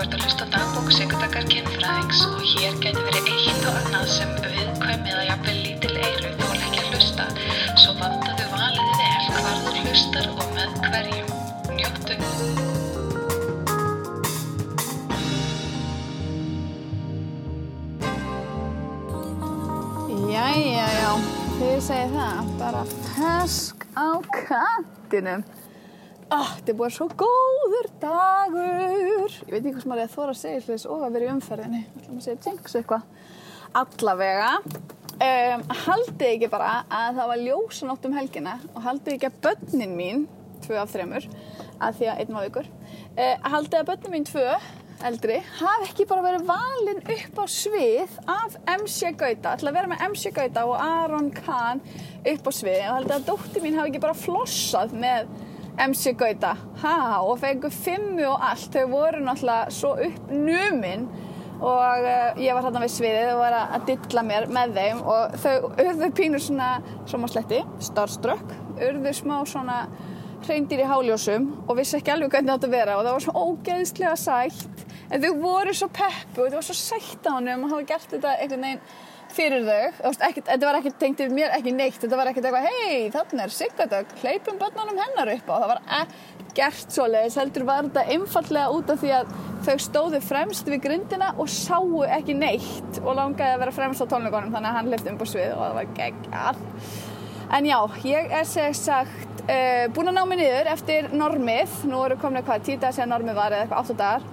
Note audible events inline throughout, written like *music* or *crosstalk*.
ert að hlusta dagbók Sigurdakar kynfræðings og hér getur verið eitt og annað sem viðkvæmið að jafnvel lítil eyru þó ekki að hlusta. Svo vandaðu valið vel hvar þú hlustar og með hverjum. Njóttu. Jæja, já, þið segið það, bara fesk á kantinum. Ah, þetta er búin svo góður dagur. Ég veit ekki sem maður er að þóra að segja þess og að vera í umferðinni. Það maður segja jinx eitthvað. Allavega, um, haldið ekki bara að það var ljósanótt um helgina og haldið ekki að börnin mín, tvö af þremur, að því að einn var vikur, uh, haldið að börnin mín tvö, eldri, hafi ekki bara verið valin upp á svið af MC Gauta, ætla að vera með MC Gauta og Aron Kahn upp á svið og haldið að dóttir mín hafi ekki bara flossað með MC Gauta. Ha, og fengu fimmu og allt. Þau voru náttúrulega svo uppnumin og uh, ég var þarna við sviðið og var að, að dilla mér með þeim og þau urðu pínur svona svona sletti, starstruck urðu smá svona hreindir í háljósum og vissi ekki alveg hvernig það átt að vera og það var svo ógeðslega sætt. En þau voru svo peppu og það var svo sætt á hann og hafa gert þetta einhvern veginn fyrir þau. Þetta var ekkert tengt yfir mér ekki neitt. Þetta var ekkert eitthvað, hei þarna er Sigardögg hleypum börnunum hennar upp og það var ekkert svoleiðis heldur var þetta einfallega út af því að þau stóðu fremst við grindina og sáu ekki neitt og langaði að vera fremst á tónleikonum þannig að hann hleypti um på svið og það var geggjall en já, ég er seg sagt uh, búin að ná mig niður eftir normið. Nú eru komin eitthvað dagar síðan normið var eða eitthvað áttu dagar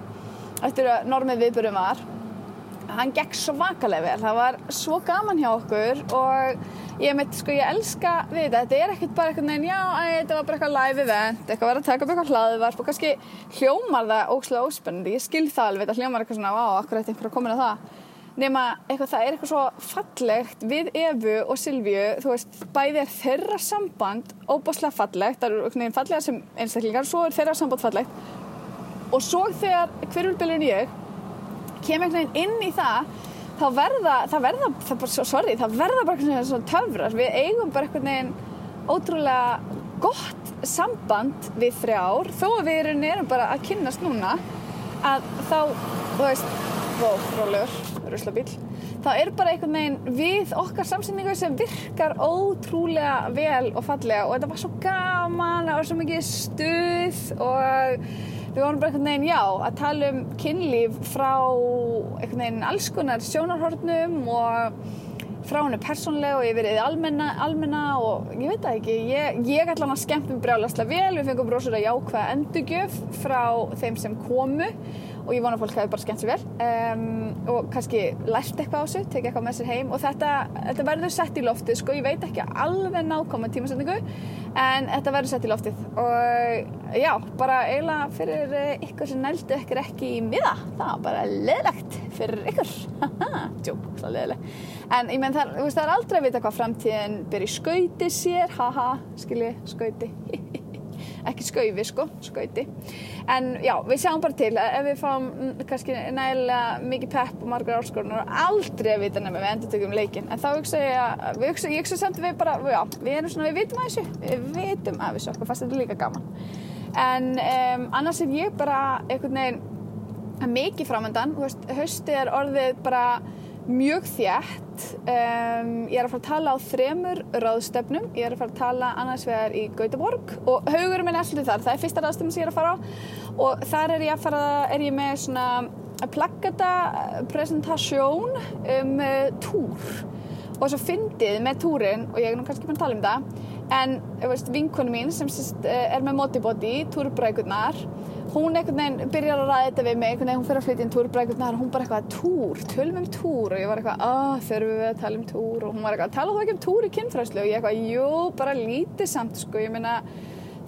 eftir að normið viðburum var hann gekk svakalega vel, það var svo gaman hjá okkur og ég meit, sko, ég elska við þetta, þetta er ekkert bara eitthvað já, æ, þetta var bara eitthvað live event, eitthvað var að taka upp eitthvað hlaðvarp og kannski hljómar það óslega óspennandi, ég skil það alveg, þetta hljómar eitthvað svona, á, akkur eitthvað einhver að koma inn á það, nema eitthvað, það er eitthvað svo fallegt við Evu og Silvíu, þú veist, bæði er þeirra samband óbáslega fallegt, það eru eitthvað fallega sem einstaklingar, svo er þeirra samband fallegt. Og svo þegar hverjulbylurinn ég kem einhvern veginn inn í það þá verða, það verða, það bara, sorry, það verða bara einhvern veginn svona töfrar. Við eigum bara einhvern veginn ótrúlega gott samband við þrjár, þó að við erum, bara að kynnast núna, að þá, þú veist, rólegur, ruslabíl, þá er bara einhvern veginn við okkar samsendingu sem virkar ótrúlega vel og fallega. Og þetta var svo gaman, það var svo mikið stuð og við vorum bara einhvern veginn, já, að tala um kynlíf frá einhvern veginn alls konar sjónarhornum og frá henni persónlega og yfir eða almenna, almenna og ég veit það ekki, ég, ég ætla hann að skemmtum brjálaslega vel, við fengum að jákvæða endugjöf frá þeim sem komu og ég vona að fólk hefur bara skemmt sér vel. Um, og kannski lært eitthvað á þessu, tekið eitthvað með sér heim. Og þetta, þetta verður sett í loftið sko, ég veit ekki alveg nákvæma tímasetningu en þetta verður sett í loftið. Og já, bara eiginlega fyrir ykkur sem nældu ykkur ekki í miða, það var bara leðlegt fyrir ykkur. Tjók, það er leðilegt en ég menn það, það er aldrei að vita hvað framtíðin byrja í skauti sér. Haha, skilji, skauti *laughs* ekki skaufi sko, skauti. En já, við sjáum bara til. Ef við fáum kannski nægilega mikið pepp og margar áskorunur og aldrei að vita nefnum við endur tökum leikin en þá hugsa ég að við hugsa, ég hugsa samt við bara, já, við erum svona, við vitum að þessu. Við vitum að þessu, okkur fast þetta er líka gaman. En um, annars er ég bara einhvern veginn mikið framöndan, haustið er orðið bara mjög þjætt um, ég er að fara að tala á þremur ráðstöfnum, ég er að fara að tala annars vegar í Gautaborg og haugurum minn er alltaf þar, það er fyrsta ráðstöfnum sem ég er að fara á. Og þar er ég að fara er ég með svona plaggata presentasjón um uh, túr. Og svo fyndið með túrin og ég er nú kannski búin að tala um það en veist, vinkonu mín sem sest, er með motibody, túrbrækurnar hún einhvern veginn byrjar að ræða þetta við mig hún fyrir að flytja inn túrbrækurnar hún bara eitthvað túr, tölum um túr? Og ég var eitthvað, að þurfum við að tala um túr? Og hún var eitthvað, tala þú ekki um túr í kynfræslu og ég eitthvað, jú, bara lítið samt sko, ég meina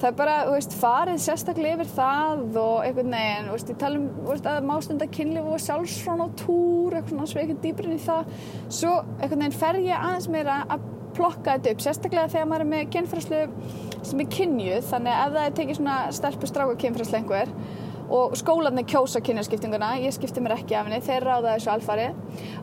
það er bara, þú veist, farið sérstaklega yfir það og einhvern veginn, þú veist, ég tala um þú veist, að mástunda kynlíf og sjálfsfrón á túr, eitthvað svona svo ekki dýbrinn í það. Svo einhvern veginn fer ég aðeins meira að plokka þetta upp, sérstaklega þegar maður er með kynfræslu sem er kynjuð, þannig að ef það er tekið svona stelpu stráku kynfræslu einhver og skólanir kjósa kynjaskiptinguna, ég skipti mér ekki af henni, þeir ráða þessu alfari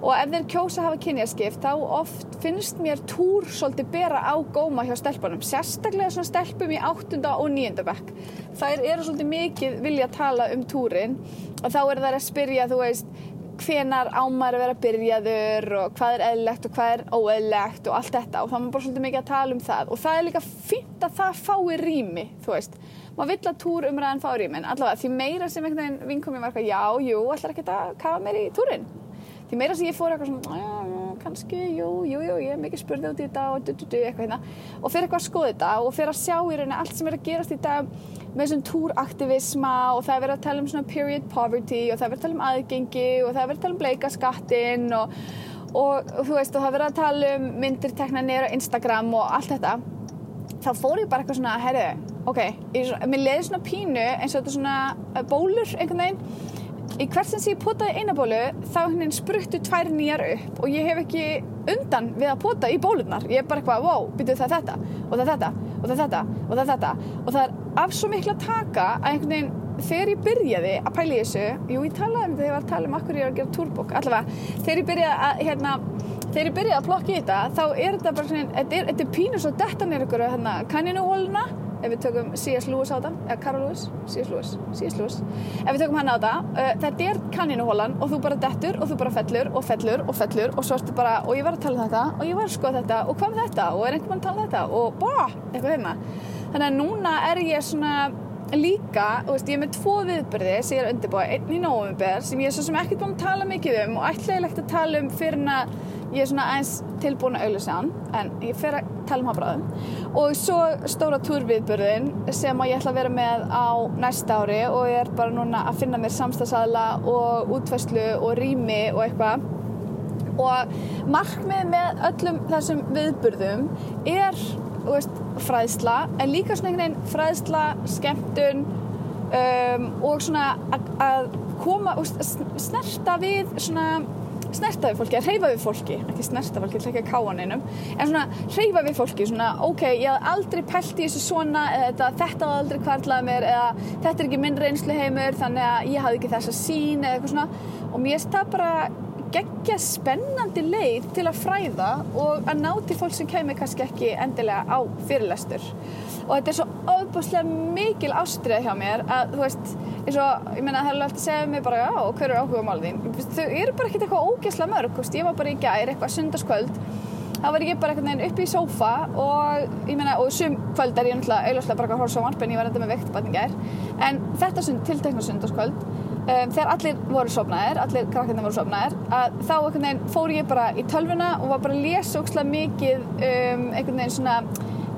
og ef þeir kjósa hafa kynjaskipt þá oft finnst mér túr svolítið bera á góma hjá stelpunum, sérstaklega svona stelpum í 8. og 9. bekk. Þær eru svolítið mikið vilja að tala um túrin og þá er það að spyrja, þú veist, hvenar ámar að vera byrjaður og hvað er eðlilegt og hvað er óeðlilegt og allt þetta. Og þá er maður bara svolítið mikið að tala um það. Og það er líka fínt að það fái rými, þú veist. Maður vill að túr umræðan fái rými en allavega því meira sem einhvern veginn vinkomi var eitthvað já, jú, ætlar ekki að kafa mér í túrin því meira sem ég fór eitthvað svona já, já, kannski, jú, jú, jú, ég hef mikið spurði út í þetta og du, du, du, eitthvað hérna. Og fyrir eitthvað að skoða þetta og fyrir að sjá í rauninni allt sem er að gerast í þetta með þessum túraktivisma og það er verið að tala um svona period poverty og það er verið að tala um aðgengi og það er verið að tala um bleikaskattin og, og, og þú veist og það er verið að tala um myndir tekna neyra Instagram og allt þetta. Þá fór ég bara eitthvað svona, herru, ok ég, mér leiði svona pínu eins og þetta svona bólur einhvern veginn í hvert sem ég potaði eina bólu þá hennin spruttu tvær nýjar upp og ég hef ekki undan við að pota í bólunar ég er bara eitthvað, wow, byrjuð það þetta og það þetta og það þetta og það þetta. Og það er af svo miklu að taka að einhvern veginn þegar ég byrjaði að pæla í þessu jú, ég talaði um þetta ég var að tala um akkur ég var að gera túrbók. Allavega, þegar ég byrjaði að hérna, þegar ég byrjaði að plokka í þetta þá er þetta bara svona, þetta er, er pínur svo dettan er ykkur hérna kanninuhóluna ef við tökum C.S. Lewis á þetta eða Carol Lewis, C.S. Lewis, C.S. Lewis ef við tökum hann á þetta, uh, þetta er kanninuhólan og þú bara dettur og þú bara fellur og fellur og fellur og svo ertu bara og ég var að tala um þetta og ég var að skoða þetta og hvað með þetta og er einhvern veginn að tala um þetta og bá, eitthvað hérna þannig að núna er ég svona líka, veist, ég er með tvo viðbyrði sem ég er undirbúið, einn í nóvumber sem ég er svo sem ekkert búin að tala mikið um og ætlaðilegt að tala um fyrir ég er svona eins tilbúin að auðvisa hann en ég fer að tala um hafbráðum og svo stóra túrviðbyrðin sem ég ætla að vera með á næsta ári og ég er bara núna að finna mér samstagsæðla og útvæslu og rými og eitthvað. Og markmið með öllum þessum viðbyrðum er veist, fræðsla en líka svona einhvern veginn fræðsla, skemmtun um, og svona að koma og snerta við svona snerta við fólki, að hreyfa við fólki. Ekki snerta fólki, ekki að káa neinum. En svona hreyfa við fólki, svona ok ég haf aldrei pælt í þessu svona eða þetta, hafði aldrei kvarlað mér eða þetta er ekki minn reynslu heimur þannig að ég hafði ekki þessa sín eða eitthvað svona. Og mér stað bara geggja spennandi leið til að fræða og að ná til fólk sem kemur kannski ekki endilega á fyrirlestur. Og þetta er svo ofbúslega mikil ástriða hjá mér að þú veist eins og, ég meina það er alltaf að segja mig bara já, hver er áhuga málðin þau eru bara ekkert eitthvað ógeðslega mörg veist, ég var bara í gær, eitthvað sundarskvöld þá var ég bara eitthvað neginn upp í sófa og ég meina, og sum kvöld er ég náttúrulega auðvitað bara að horfa sjónvarp en ég var enda með vekt batningar en þetta tiltekna sundarskvöld um, þegar allir voru sopnaðir, allir krakkarnir voru sopnaðir að þá einhvern veginn fór ég bara í tölvuna og var bara að lesa ókslega mikið um, einhvern veginn svona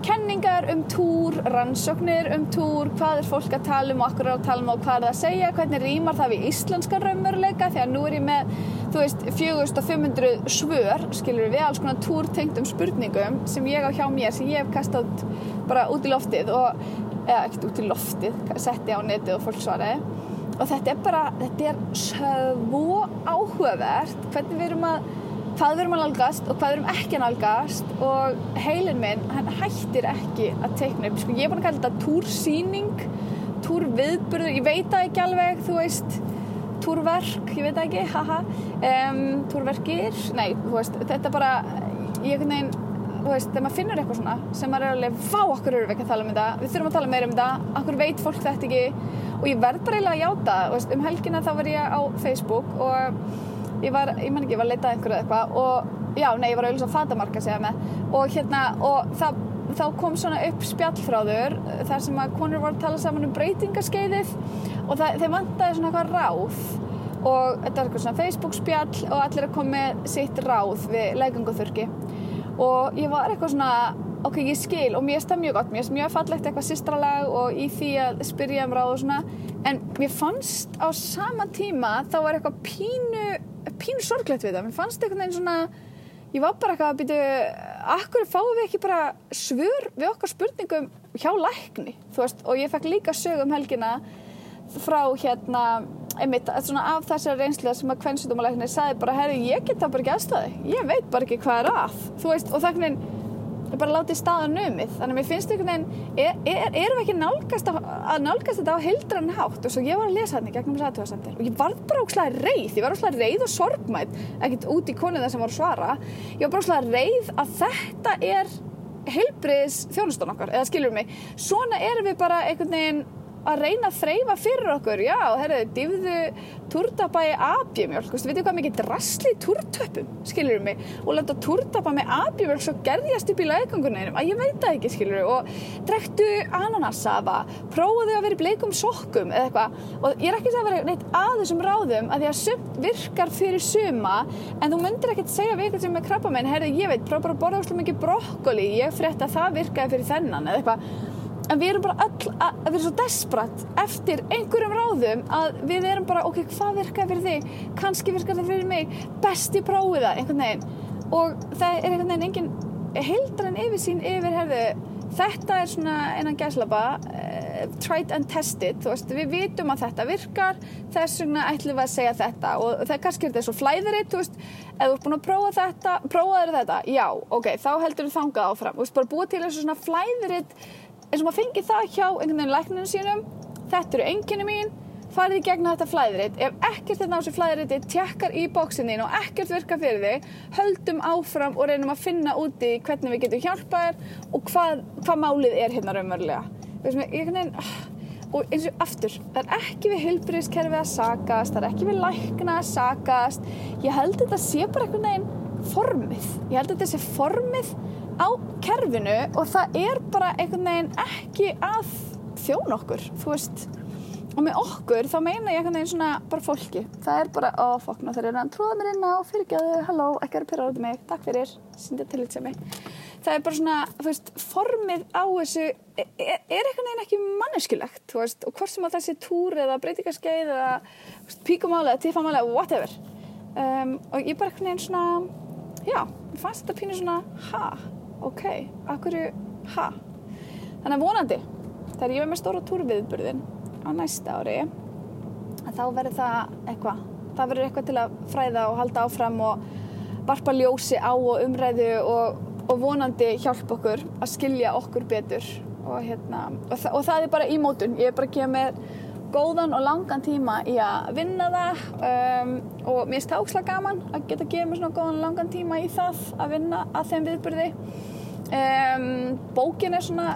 kenningar um túr, rannsóknir um túr, hvað er fólk að tala um og okkur er að tala um og hvað er það að segja, hvernig rýmar það við íslenskan raunveruleika því að nú er ég með, þú veist, 4500 svör, skilur við, alls konar túrtengdum spurningum sem ég á hjá mér sem ég hef kastað bara út í loftið og, eða ekkert út í loftið, setti á netið og fólk svaraði. Og þetta er bara, þetta er svo áhugavert hvernig við erum að hvað við erum að nálgast og hvað við erum ekki að nálgast og heilin minn, hann hættir ekki að teikna upp, sko ég er búin að kalla þetta túrsýning, túrviðburður. Ég veit það ekki alveg, þú veist. Túrverk, ég veit ekki haha, um, túrverkir nei, þú veist, þetta bara ég veginn, þú veist, þegar maður finnur eitthvað svona sem maður er alveg, fá okkur eru við ekki að tala um þetta? Við þurfum að tala meira um þetta, okkur veit fólk þetta ekki? Og ég verð bara eiginlega að játa veist, um helgina þá var ég á Facebook og ég var, ég man ekki, ég var að leita einhverju eitthvað og já, nei, ég var auðvitað fatamarka segja með og hérna, og það, þá kom svona upp spjallfráður þar sem að konur voru að tala saman um breytingaskeiðið og það, þeim vantaði svona eitthvað ráð og þetta var eitthvað svona Facebook spjall og allir að með sitt ráð við leikangóþurki og ég var eitthvað svona ok, ég skil og mér það mjög gott, mér finnst mjög fallegt eitthvað sýstralag og í því að spyrja um ráð og svona. En mér fannst á sama tíma þá var eitthvað pínu pínu sorglegt við það, mér fannst einhvern veginn svona ég var bara eitthvað að byrja akkur fáum við ekki bara svör við okkar spurningum hjá lækni veist, og ég fekk líka sög um helgina frá hérna einmitt, svona af þessari reynslu sem að kvennsitumalækni sagði bara, herri, ég get það bara ekki aðstæði ég veit bara ekki hvað er að. Veist, og þannig bara látið staðan numið. Þannig að mér finnst einhvern veginn er, er, erum við ekki nálgast að, að nálgast þetta á heildrann hátt? Og svo ég var að lesa hérna í gegnum þess aðtöðasendir og ég var bara ókslega reið. Ég var ókslega reið og sorgmætt ekkert út í konið sem voru að svara. Ég var bara ókslega reið að þetta er heilbriðis þjónustan okkar eða skilur mig, svona erum við bara einhvern veginn að reyna að þreyfa fyrir okkur. Já, herru, divðu túrtapa í abjumjölk, þú veitir hvað mikið drasli í túrtöpum, skilur mig? Og landa túrtapa með abjumjölk svo gerðjast upp í læðgangunum, að ég veit það ekki skilur og drektu ananassafa prófaðu að vera í bleikum sokkum eða eitthvað, og ég er ekki að vera neitt að þessum ráðum, að því að sumt virkar fyrir suma, en þú myndir ekkert segja við eitthvað sem er krabba minn, herru, ég veit prófa bara að borða ósluð mikið brokkoli, ég frétt að það virkaði fyrir þennan eða eitthvað en við erum bara öll að, að vera svo desperat eftir einhverjum ráðum að við erum bara, ok, hvað virkar fyrir þig? Kannski virkar það fyrir mig. Besti prófið það, einhvern veginn. Og það er einhvern veginn engin heildran yfirsýn yfir, herðu þetta er svona einan gæslapa uh, tried and tested, þú veist við vitum að þetta virkar, þess vegna ætlum við að segja þetta. Og það kannski er þetta svo flæðiritt, þú veist, ef þú ert búin að prófa þetta prófaður þetta, já, ok þá heldur þú þangað áfram, þú veist, bara búið til þessu svona flæðiritt eins og maður fengi það hjá einhvern veginn lækninu sínum þetta eru enginni mín farið í gegna þetta flæðiritt ef ekkert þetta á þessu flæðiritti tjekkar í bóksinni og ekkert virkar fyrir þig höldum áfram og reynum að finna úti hvernig við getum hjálpað og hvað, hvað málið er hérna raunverulega. Ah, og eins og aftur það er ekki við hilbriðskerfi að sakast það er ekki við lækna að sakast. Ég held þetta sé bara einhvern veginn formið. Ég held þetta sé formið á kerfinu og það er bara einhvern veginn ekki að þjón okkur, þú veist. Og með okkur þá meina ég einhvern veginn svona bara fólki, það er bara, ó fokna þeir eru að tróða mér inn á, fyrirgjöðu, halló ekki vera pyrraður út mig, takk fyrir syndið til þetta sem mig það er bara svona, þú veist, formið á þessu er, er einhvern veginn ekki manneskilegt, þú veist, og hvort sem að þessi túr eða breytingarskeið eða píkumáli eða tífamáli eða whatever. Um, og ég bara einhvern veginn svona já, ég fannst þetta pínu svona ha ok, akkur, ha? Þannig að vonandi, þegar ég verð með stóra túrviðburðin á næsta ári, þá verður það eitthvað, það verður eitthvað til að fræða og halda áfram og varpa ljósi á og umræðu og, og vonandi hjálpa okkur að skilja okkur betur og, hérna, og, þa og það er bara í mótun, ég er bara að gefa mér góðan og langan tíma í að vinna það um, og mér er stákslega gaman að geta að gefa mér svona góðan og langan tíma í það að vinna að þeim viðburði. Um, bókin er svona,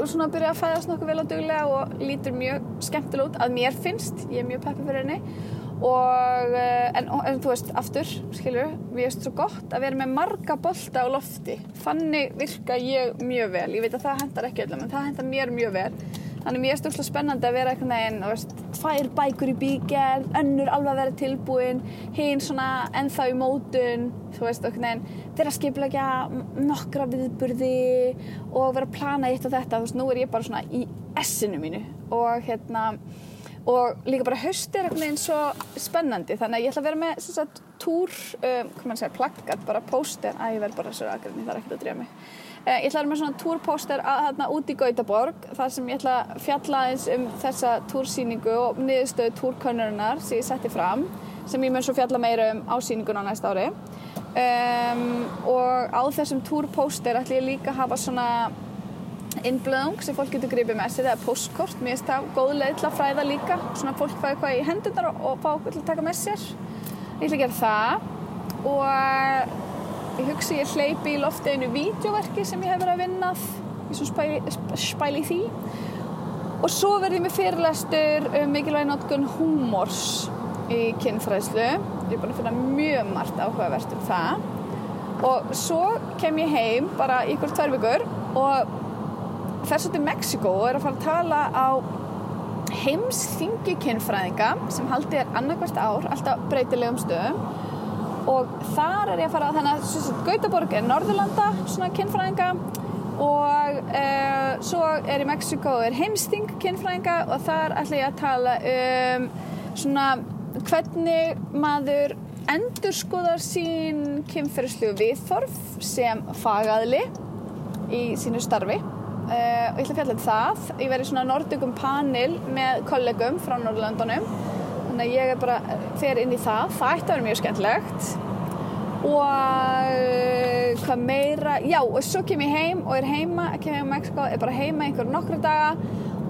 svona að byrja að fæðast nokkuð vel á duglega og lítur mjög skemmtileg út að mér finnst, ég er mjög peppið fyrir henni. Og eh, en, en þú veist, aftur, skilur við erum svo gott að vera með marga bolta á lofti. Þannig virka ég mjög vel, ég veit að það hendar ekki öllum en það hendar mér mjög vel þannig mér er stókslega spennandi að vera og veist, tvær bækur í bígerð, önnur alveg að vera tilbúin hinn svona ennþá í mótun þú veist, einhvern veginn vera að skiplega nokkra viðburði og vera að plana eitt og þetta þú veist, nú er ég bara svona í essinu mínu og hérna og líka bara höst er einhvern veginn svo spennandi þannig að ég ætla að vera með sagt, túr, um, hvað mann segir, plaggat bara póster, að ég verð bara svo aðgrinni það er ekkert að dreyja mig ég ætla að vera með svona túrpóster hérna út í Gautaborg þar sem ég ætla að fjalla eins um þessa túrsýningu og niðurstöðu túrkönnurinnar sem ég setti fram sem ég mun svo fjalla meira um á sýninguna næsta ári. Um, og á þessum túrpóster ætla ég líka að hafa svona innblöðung sem fólk getur gripið með sér eða postkort, mér finnst það góð leið til að fræða líka svona fólk fæði hvað í hendunar og fá okkur til að taka með sér. Ég ætla að gera það. Og Ég hugsi ég hleypi í lofti einu vídeoverki sem ég hef verið að vinnað í svona spæli, spæli því. Og svo verði ég með fyrirlæstur um mikilvægi notkun húmors í kynfræðslu. Ég er búin að finna mjög margt áhugavert um það. Og svo kem ég heim bara ykkur tvær vikur og fer svo til Mexiko og er að fara að tala á heimsþingi kynfræðinga sem haldi er annarkvært ár alltaf breytilegum stöðum og þar er ég að fara þannig að Gautaborg er Norðurlanda svona kynfræðinga. Og uh, svo er í Mexiko er heimsting kynfræðinga og þar ætla ég að tala um svona hvernig maður endur skoðar sín kynferðslu viðþorf sem fagaðli í sínu starfi. Uh, og ég ætla að fjalla um það. Ég verði svona nordugum panel með kollegum frá Norðurlandunum þannig að ég er bara fer inn í það. Það ætti að vera mjög skemmtlegt og hvað meira? Já og svo kem ég heim og er heima kem ég á Mexiko, er bara heima einhver nokkru daga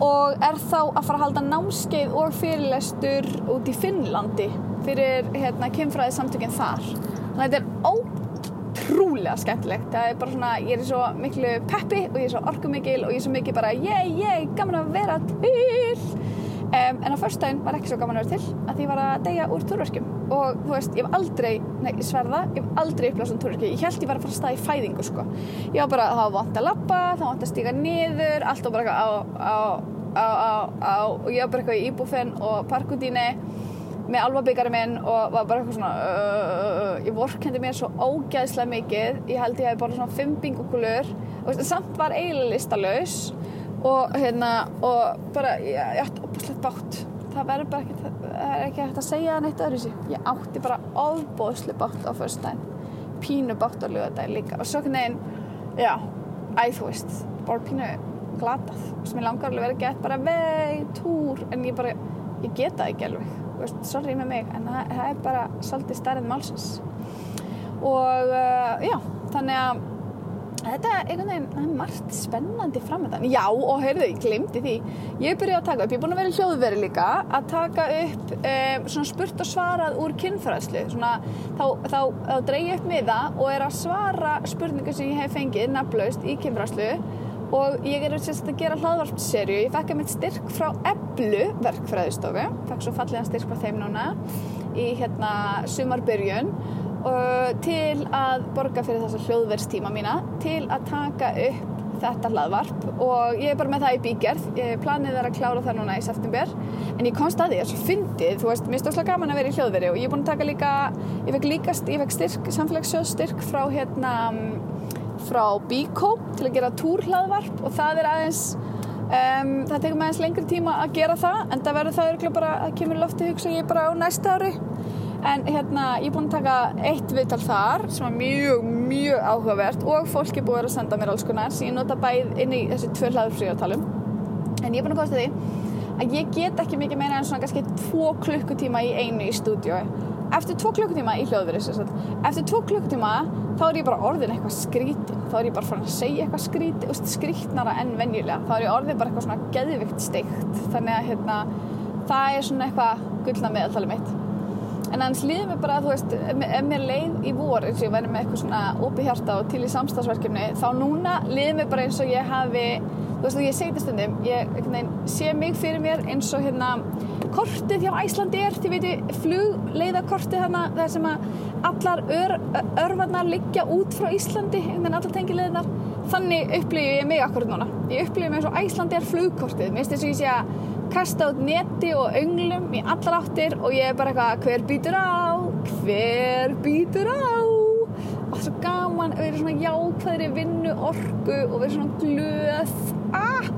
og er þá að fara að halda námskeið og fyrirlestur út í Finnlandi fyrir hérna kynfræði samtökinn þar. Þannig að þetta er ótrúlega skemmtilegt. Það er bara svona, ég er svo miklu peppi og ég er svo orkumikil og ég er svo mikið bara ég, ég, gaman að vera til Um, en á förstæðin var ekki svo gaman að vera til að því ég var að deyja úr túrverkjum. Og þú veist, ég hef aldrei, nei, sverða ég hef aldrei upplæst svona túrverki, ég held ég var að fara að staða í fæðingu sko, ég var bara, það var vant að lappa það var vant að stíga niður, allt var bara eitthvað á, á, á, á, og ég var bara eitthvað í íbúfinn og parkundíni með alvabíkari minn og var bara eitthvað svona uh, ég vorkendi mér svo ógæðslega mikið. Ég held ég hef bara svona fimm bingugulur og samt var eiginlega listalaus og hérna og bara, ég, ég bátt það verður bara ekki, ekki hægt að segja neitt öðru sér ég átti bara ofbóðslu bátt á fyrstæðin pínu bátt á lögadagin líka. Og svo hvernig, já æ, þú veist, bara pínu glatað. Sem ég langar alveg verið gett bara vei, túr, en ég bara ég geta það ekki alveg, veist, sorry með mig en það, það er bara svolítið stærð málsins. Og uh, já, þannig að Þetta er einhvern veginn, það er margt spennandi framöndan. Já, og heyrðu, ég glemdi því. Ég byrjuð að taka upp, ég er búin að vera í hljóðveri líka, að taka upp um, svona spurt og svarað úr kynfræðslu. Svona, þá, þá, þá dreig ég upp miða og er að svara spurningar sem ég hef fengið nafnlaust í kynfræðslu og ég er að gera hlaðvarpserju. Ég fekk að mitt styrk frá Eblu verkfræðistofu, fekk svo fallega styrk frá þeim núna í hérna sumarbyrjun til að borga fyrir þessa hljóðverstíma mína til að taka upp þetta hlaðvarp. Og ég er bara með það í bígerð. Planið er að klára það núna í september. En ég komst að því, þessu fyndið. Þú veist, mér er stóðslega gaman að vera í hljóðveri og ég er búin að taka líka, ég fekk líka ég fekk styrk, samfélagssjóðstyrk frá hérna, frá Bíkó til að gera túrhlaðvarp. Og það er aðeins um, það tekur með aðeins lengri tíma að gera það en það verður það örgulega bara að kemur lofti hugsa ég bara á næsta ári en hérna ég er búin að taka eitt viðtal þar sem var mjög, mjög áhugavert og fólk er búin að senda mér alls konar sem ég nota bæð inn í þessi tvö hlaður fríartalum en ég er búin að kosta því að ég get ekki mikið meina en svona kannski tvo klukkutíma í einu í stúdíu eftir tvo klukkutíma í hljóðveri eftir tvo klukkutíma þá er ég bara orðin eitthvað skrítin þá er ég bara fann að segja eitthvað skríti skrítnara enn venjulega. Þá er ég orðin bara eitthvað svona geðvikt steikt. Þannig að hérna, það er svona eitthvað gullna meðaltalið mitt en hans líður mér bara að þú veist ef mér leið í vor eins og ég væri með eitthvað svona opið hjarta og til í samstagsverkefni þá núna líður mér bara eins og ég hafi þú veist og ég segi þetta stundum ég veginn, sé mig fyrir mér eins og hérna kortið hjá Æslandi er þið veitir flugleiðakortið þarna það sem að allar ör, örvarnar liggja út frá Íslandi en allar tengilegðinar þannig upplýju ég mig akkurat núna. Ég upplýju mig eins og Æslandi er flugkortið. Mér finnst þess að ég sé að kasta út neti og önglum í allar áttir og ég er bara eitthvað hver býtur á, hver býtur á? Og það er svo gaman að vera svona jákvæðri vinnu orgu og vera svona glöð. Ah!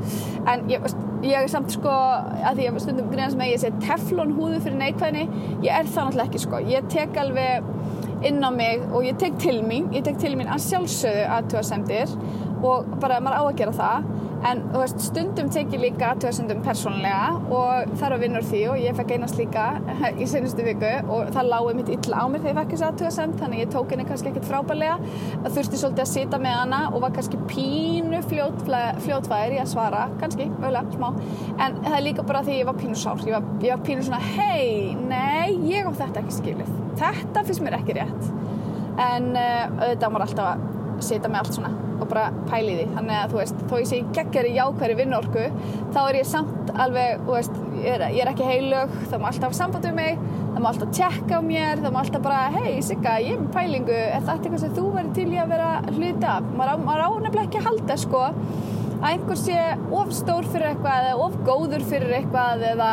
en ég, ég er samt sko að því að stundum greinast með ég sé teflon húðu fyrir neikvæðinni ég er það náttúrulega ekki sko. Ég tek alveg inn á mig og ég tek til mín ég tek til mín að sjálfsögðu aðtjóðasemdir og bara maður á að gera það en veist, stundum tek ég líka aðtjóðasendum persónlega og þar var vinnur því og ég fekk einast líka *laughs* í senustu viku og það láði mitt illa á mér þegar ég fekk þessi aðtjóðasend þannig ég tók henni kannski ekkert frábælega þurfti svolítið að sita með hana og var kannski pínu fljótvæðir í að svara, kannski, mögulega, smá. En það er líka bara því ég var pínu sár. Ég var, ég var pínu svona, hei, nei ég á þetta ekki skilið, þetta finnst mér ekki rétt. En uh, auðvitað var alltaf að sita með allt svona og bara pæli því. Þannig að þú veist, þó ég sé geggar í jákværi vinnorku þá er ég samt alveg veist, ég, er, ég er ekki heilög þá má alltaf hafa samband um mig þá má alltaf tjekka á mér þá má alltaf bara, hei Sigga, ég er með pælingu er þetta eitthvað sem þú verður til í að vera hluta á, maður á nefnilega ekki að halda sko að einhver sé of stór fyrir eitthvað eða of góður fyrir eitthvað eða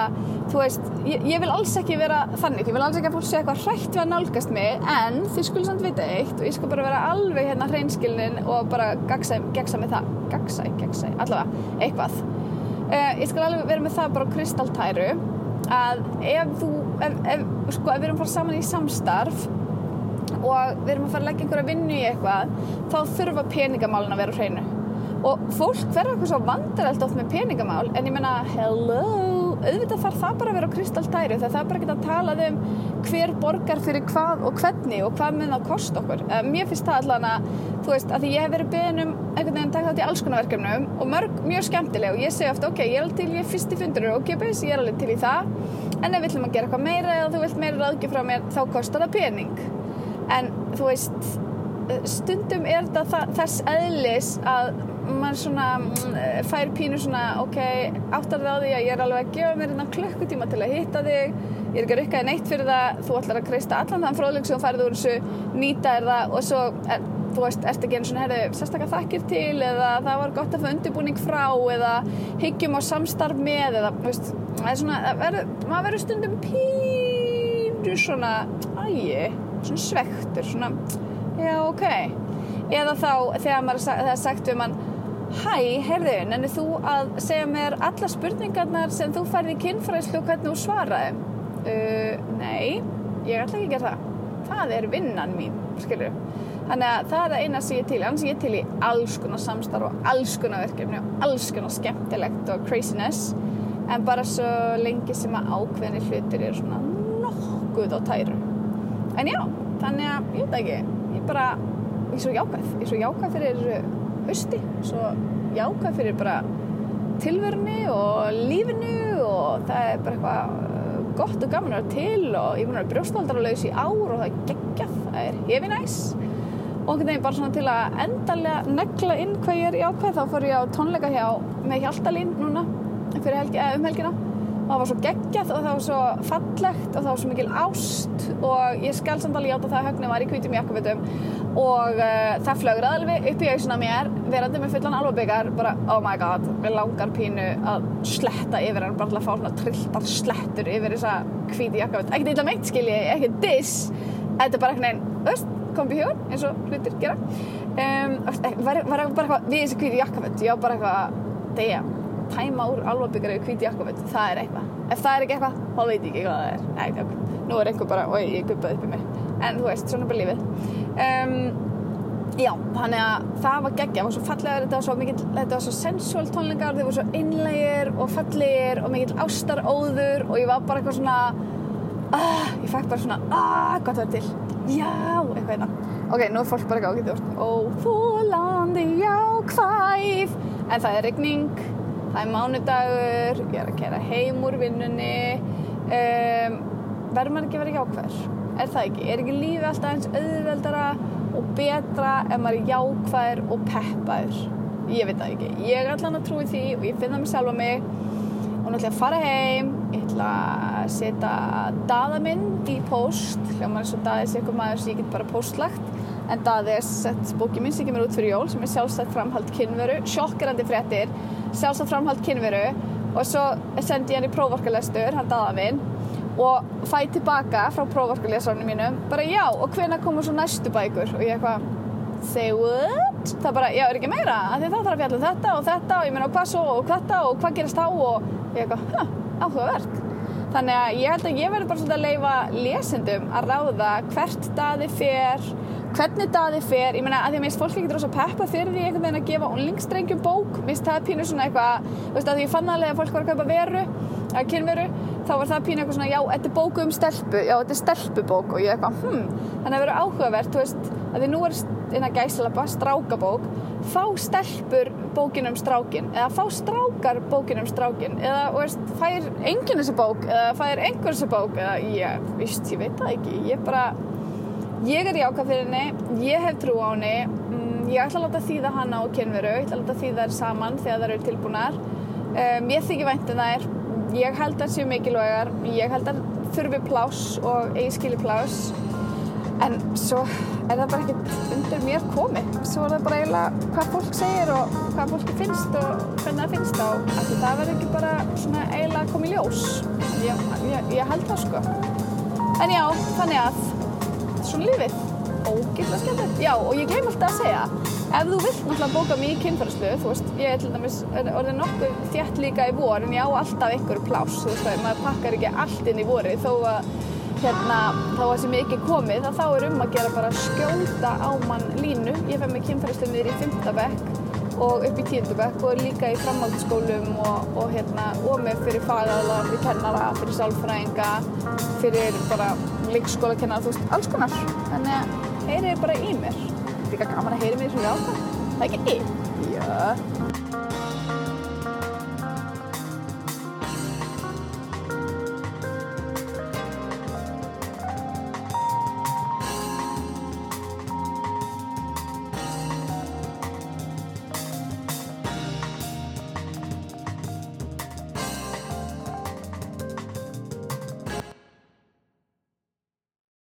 þú veist, ég, ég vil alls ekki vera þannig, ég vil alls ekki að fólk sé eitthvað hrætt við að nálgast mig, en þið skulle samt vita eitt og ég skal bara vera alveg hérna hreinskilnin og bara gegsa með það. Gegsa, gegsa, allavega, eitthvað. Uh, ég skal alveg vera með það bara kristaltæru að ef þú, ef, ef, sko, ef við erum að fara saman í samstarf og við erum að fara að leggja einhverja vinnu í eitthvað þá þurfa peningamálin að vera hreinu og fólk verður eitthvað svo vandarelt oft með peningamál en ég menna, hello auðvitað þarf það bara að vera á kristaltæru það þarf bara ekki að tala um hver borgar fyrir hvað og hvernig og hvað mun það kosta okkur. Eh, mér finnst það allan að þú veist, að því ég hef verið beðin um einhvern veginn taka þetta í alls konar verkefnum og mörg mjög skemmtileg og ég segi ofta, ok, ég er alveg til ég er fyrst í fundur og okkipis, ég er alveg til í það. En ef við ætlum að gera eitthvað meira eða þú vilt meira ráðgjöf frá mér, þá kostar það pening. En þú veist stundum er þetta þess eðlis að mann svona mm, fær pínu svona ok, áttar það á því að ég er alveg að gefa mér innan klukkutíma til að hitta þig. Ég er ekki að rukka þig neitt fyrir það. Þú ætlar að kreista allan þann fróðleik sem færið úr þessu nýta er það og svo er, þú veist, ert ekki einu svona herðu sérstaklega þakkir til eða það var gott að fá undirbúning frá eða hyggjum á samstarf með eða, veist, það er svona það verður, maður verður stundum pínu svona, ægi svona svektur, svona já, ok. Eða þá þegar maður þegar sagt við mann hæ, heyrðu, nennir þú að segja mér alla spurningarnar sem þú færði í kynfræðslu og hvernig þú svaraði? Uh, nei, ég ætla ekki að gera það. Það er vinnan mín, skilur þannig að það er það eina sem ég til í. annars er ég til í alls konar samstarf og alls konar verkefni og alls konar skemmtilegt og craziness. En bara svo lengi sem að ákveðni hlutir er svona nokkuð á tæru. En já, þannig að ég veit ekki. Ég bara, ég er svo jákvæð. Ég er svo jákvæð fyrir hausti svo jákvæð fyrir bara tilverunni og lífinu og það er bara eitthvað uh, gott og gaman að vera til og ég er búin að vera brjóstaldaralaus í ár og það er geggjað, það er hefi næs. Og einhvern veginn bara svona til að endalega negla inn hvað ég er jákvæð þá fór ég á tónleika hjá með Hjaltalín núna fyrir helgi, eh, um helgina það var svo geggjað og það var svo fallegt og það var svo mikil ást og ég skal samt alveg játa það að högnu var í hvítum jakkafutum og uh, það flögur alveg upp í auksuna mér verandi með fullan alvabyggar bara oh my god, við langar pínu að sletta yfir hann, bara að fá svona trilltar slettur yfir þessa hvíti jakkafut ekkert illa meint skilji, ekkert diss. Þetta er bara þú veist, kombi hjón eins og hlutir gera. Um, var, var bara eitthvað við þessi hvíti jakkafut var bara eitthvað, damn tæma úr alvabyggar yfir hvíti jakkafut það er eitthvað. Ef það er ekki eitthvað, þá veit ég ekki hvað það er. Nei, tjók. nú er einhver bara, oi, ég guppaði upp í mig. En þú veist, svona er bara lífið. Um, já, þannig að það var geggja, það var svo fallegar þetta var svo, mikill, þetta var svo sensual tónlingar þeir voru svo innlegir og fallegir og mikill ástaróður og ég var bara eitthvað svona ah, ég fæk bara svona ah, gott að vera til, já, eitthvað hérna. Ok, nú er fólk bara ekki ágætt óþólandi jákvæð. En það er regning það er mánudagur, ég er að kera heim úr vinnunni. Um, verður maður ekki að vera jákvæður? Er það ekki, er ekki lífið alltaf eins auðveldara og betra ef maður er jákvæður og peppaður? Ég veit það ekki, ég er allan að trúi því og ég finna mig sjálfa mig. Og nú ætla ég að fara heim. Ég ætla að setja daða minn í post hljómar eins og daði sé eitthvað maður sem ég get bara postlagt en daði er sett bóki minn sem kemur út fyrir jól sem er sjálfstætt framhald kynveru. Sjokkerandi fréttir, sjálfstætt framhald kynveru. Og svo sendi ég hann í prófarkalestur, hann daða minn og fæ tilbaka frá prófarkalesarunum mínum bara já, og hvenær komur svo næstu bækur? Og ég eitthvað say what? Það bara, já, er ekki meira? Það þarf að fjalla um þetta og þetta og ég meina og hvað svo og þetta og hvað gerist þá? Og ég eitthvað, hæ, áhugavert þannig að ég held að ég verður bara svolítið að leifa lesendum að ráða hvert daði fer hvernig daði fer, ég meina að því að mér finnst fólk ekki rosa peppa fyrir því einhvern veginn að gefa unlingstrengjum bók, mér finnst það pínu svona eitthvað þú veist að því ég fann alveg að fólk var að kaupa veru að kynveru, þá var það pínu eitthvað svona já, þetta er bóku um stelpu, já, þetta er stelpubók. Og ég eitthvað, hm, þannig að vera áhugavert þú veist, að því nú er innan gæslappa strákabók, fá stelpur bókin um strákin, eða fá strákar bókin um strákin, eða veist, fær enginn þessi bók, eða fær einhver þessi bók, eða ég, víst, ég veit það ekki, ég bara ég er jákað fyrir henni, ég hef trú á henni mm, ég ætla að láta þýða hana og kynveru, ég ætla að láta þýða þær saman þegar þær eru tilbúnar. Um, ég þykir væntum þær ég held að það séu mikilvægar ég held að þurfi pláss og eigi skili pláss en svo er það bara ekkert undir mér komið. Svo er það bara eiginlega hvað fólk segir og hvað fólki finnst og hvernig það finnst og það verður ekki bara svona eiginlega komið ljós. Ég, ég, ég held það sko. En já, þannig að svona lífið. Ógiflega skemmtilegt. Já og ég gleym alltaf að segja ef þú vilt náttúrulega bóka mig í kynfærslu þú veist, ég er til dæmis orðið nokkuð þjætt líka í vor en ég á alltaf ykkur pláss þú veist að maður pakkar ekki allt inn í vori þó að hérna þá að sem ég ekki komið þá er um að gera bara skjóta á mann línu ég fæ mig kynfærslu niður í 5. bekk og upp í tíundabökk og líka í framhaldsskólum og, og, hérna, og með fyrir fagaðla, fyrir kennara, fyrir sálfræðinga, fyrir bara leikskólakennara, þú veist, alls konar. Þannig að heyrið bara í mér. Þetta er líka gaman að heyri mér svo jákvæð. Það er ekki? Já.